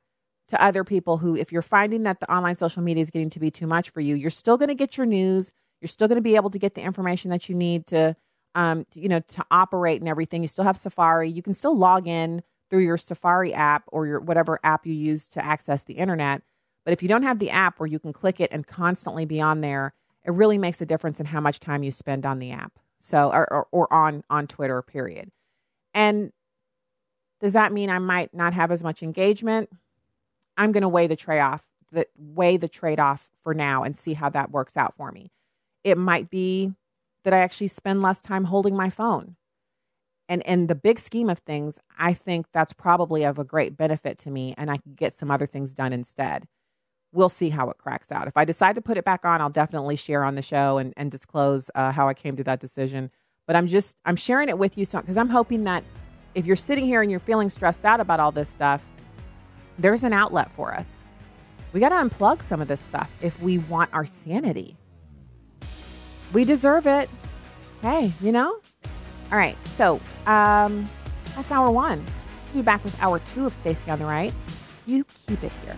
[SPEAKER 4] to other people who, if you're finding that the online social media is getting to be too much for you, you're still going to get your news. You're still going to be able to get the information that you need to, um, you know, to operate and everything. You still have Safari. You can still log in through your Safari app or your whatever app you use to access the internet. But if you don't have the app where you can click it and constantly be on there, it really makes a difference in how much time you spend on the app. So or, or, or on on Twitter, period. And does that mean I might not have as much engagement? I'm going to weigh the trade off, the weigh the trade off for now and see how that works out for me. It might be that I actually spend less time holding my phone. And in the big scheme of things, I think that's probably of a great benefit to me and I can get some other things done instead we'll see how it cracks out. If I decide to put it back on, I'll definitely share on the show and, and disclose uh, how I came to that decision. But I'm just I'm sharing it with you so because I'm hoping that if you're sitting here and you're feeling stressed out about all this stuff, there's an outlet for us. We got to unplug some of this stuff if we want our sanity. We deserve it. Hey, you know? All right. So, um, that's hour one. We'll be back with hour two of Stacy on the Right. You keep it here.